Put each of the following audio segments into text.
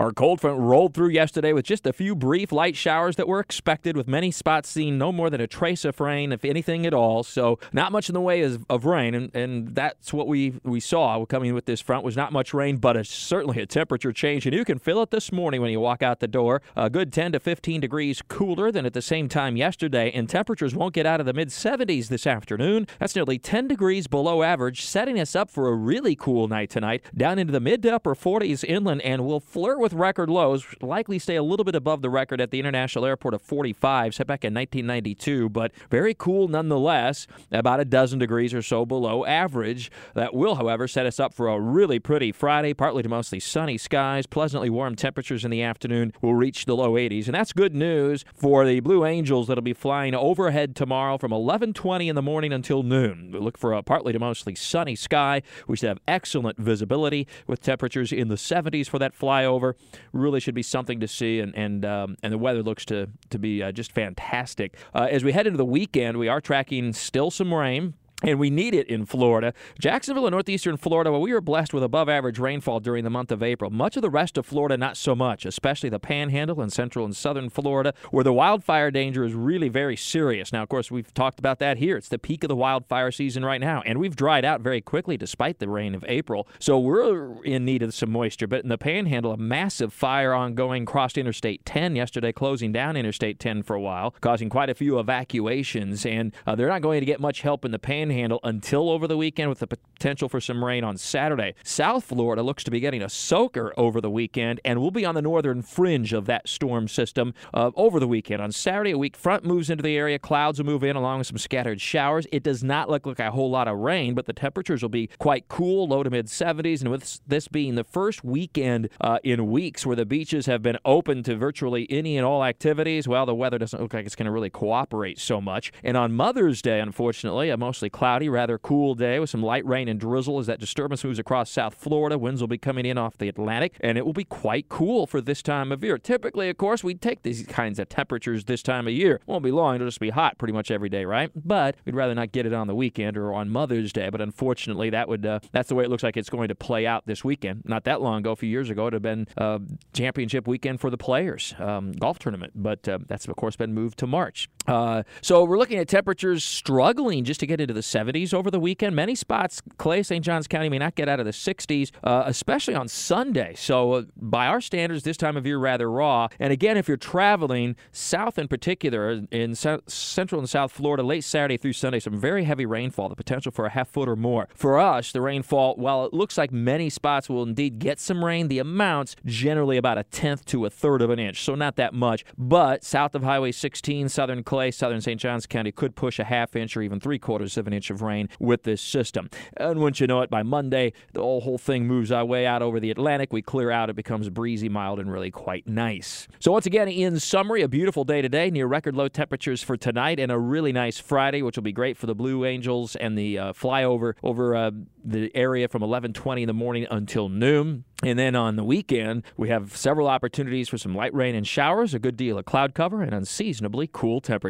Our cold front rolled through yesterday with just a few brief light showers that were expected, with many spots seeing no more than a trace of rain, if anything at all. So not much in the way of, of rain, and, and that's what we we saw coming with this front was not much rain, but it's certainly a temperature change, and you can feel it this morning when you walk out the door. A good 10 to 15 degrees cooler than at the same time yesterday, and temperatures won't get out of the mid 70s this afternoon. That's nearly 10 degrees below average, setting us up for a really cool night tonight, down into the mid to upper 40s inland, and we'll flirt with record lows, likely stay a little bit above the record at the International Airport of 45, set back in 1992, but very cool nonetheless, about a dozen degrees or so below average. That will, however, set us up for a really pretty Friday, partly to mostly sunny skies, pleasantly warm temperatures in the afternoon will reach the low 80s, and that's good news for the Blue Angels that'll be flying overhead tomorrow from 11:20 in the morning until noon. We look for a partly to mostly sunny sky. We should have excellent visibility with temperatures in the 70s for that flyover really should be something to see, and and um, and the weather looks to to be uh, just fantastic. Uh, as we head into the weekend, we are tracking still some rain. And we need it in Florida. Jacksonville and northeastern Florida, well, we were blessed with above average rainfall during the month of April. Much of the rest of Florida, not so much, especially the panhandle and central and southern Florida, where the wildfire danger is really very serious. Now, of course, we've talked about that here. It's the peak of the wildfire season right now, and we've dried out very quickly despite the rain of April. So we're in need of some moisture. But in the panhandle, a massive fire ongoing crossed Interstate 10 yesterday, closing down Interstate 10 for a while, causing quite a few evacuations. And uh, they're not going to get much help in the panhandle until over the weekend with the potential for some rain on Saturday. South Florida looks to be getting a soaker over the weekend, and we'll be on the northern fringe of that storm system uh, over the weekend. On Saturday, a weak front moves into the area. Clouds will move in along with some scattered showers. It does not look like a whole lot of rain, but the temperatures will be quite cool, low to mid 70s. And with this being the first weekend uh, in weeks where the beaches have been open to virtually any and all activities, well, the weather doesn't look like it's going to really cooperate so much. And on Mother's Day, unfortunately, a mostly cloudy, rather cool day with some light rain and drizzle as that disturbance moves across South Florida. Winds will be coming in off the Atlantic, and it will be quite cool for this time of year. Typically, of course, we take these kinds of temperatures this time of year. Won't be long; it'll just be hot pretty much every day, right? But we'd rather not get it on the weekend or on Mother's Day. But unfortunately, that would uh, that's the way it looks like it's going to play out this weekend. Not that long ago, a few years ago, it had been uh, championship weekend for the players um, golf tournament, but uh, that's of course been moved to March. Uh, so we're looking at temperatures struggling just to get into the 70s over the weekend. Many spots, Clay, St. Johns County may not get out of the 60s, uh, especially on Sunday. So uh, by our standards, this time of year rather raw. And again, if you're traveling south in particular, in central and south Florida, late Saturday through Sunday, some very heavy rainfall, the potential for a half foot or more. For us, the rainfall, while it looks like many spots will indeed get some rain, the amounts generally about a tenth to a third of an inch, so not that much. But south of Highway 16, southern Clay, southern St. Johns County could push a half inch or even three quarters of an inch of rain with this system. And once you know it, by Monday, the whole thing moves our way out over the Atlantic. We clear out, it becomes breezy, mild, and really quite nice. So, once again, in summary, a beautiful day today, near record low temperatures for tonight, and a really nice Friday, which will be great for the Blue Angels and the uh, flyover over uh, the area from 11:20 in the morning until noon. And then on the weekend, we have several opportunities for some light rain and showers, a good deal of cloud cover, and unseasonably cool temperatures.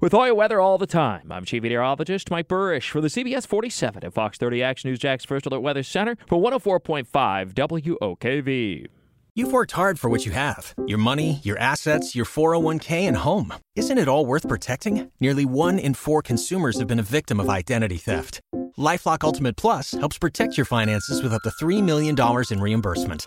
With all your weather all the time, I'm Chief Meteorologist Mike Buresh for the CBS 47 and Fox 30 Action News Jax First Alert Weather Center for 104.5 WOKV. You've worked hard for what you have your money, your assets, your 401k, and home. Isn't it all worth protecting? Nearly one in four consumers have been a victim of identity theft. LifeLock Ultimate Plus helps protect your finances with up to $3 million in reimbursement.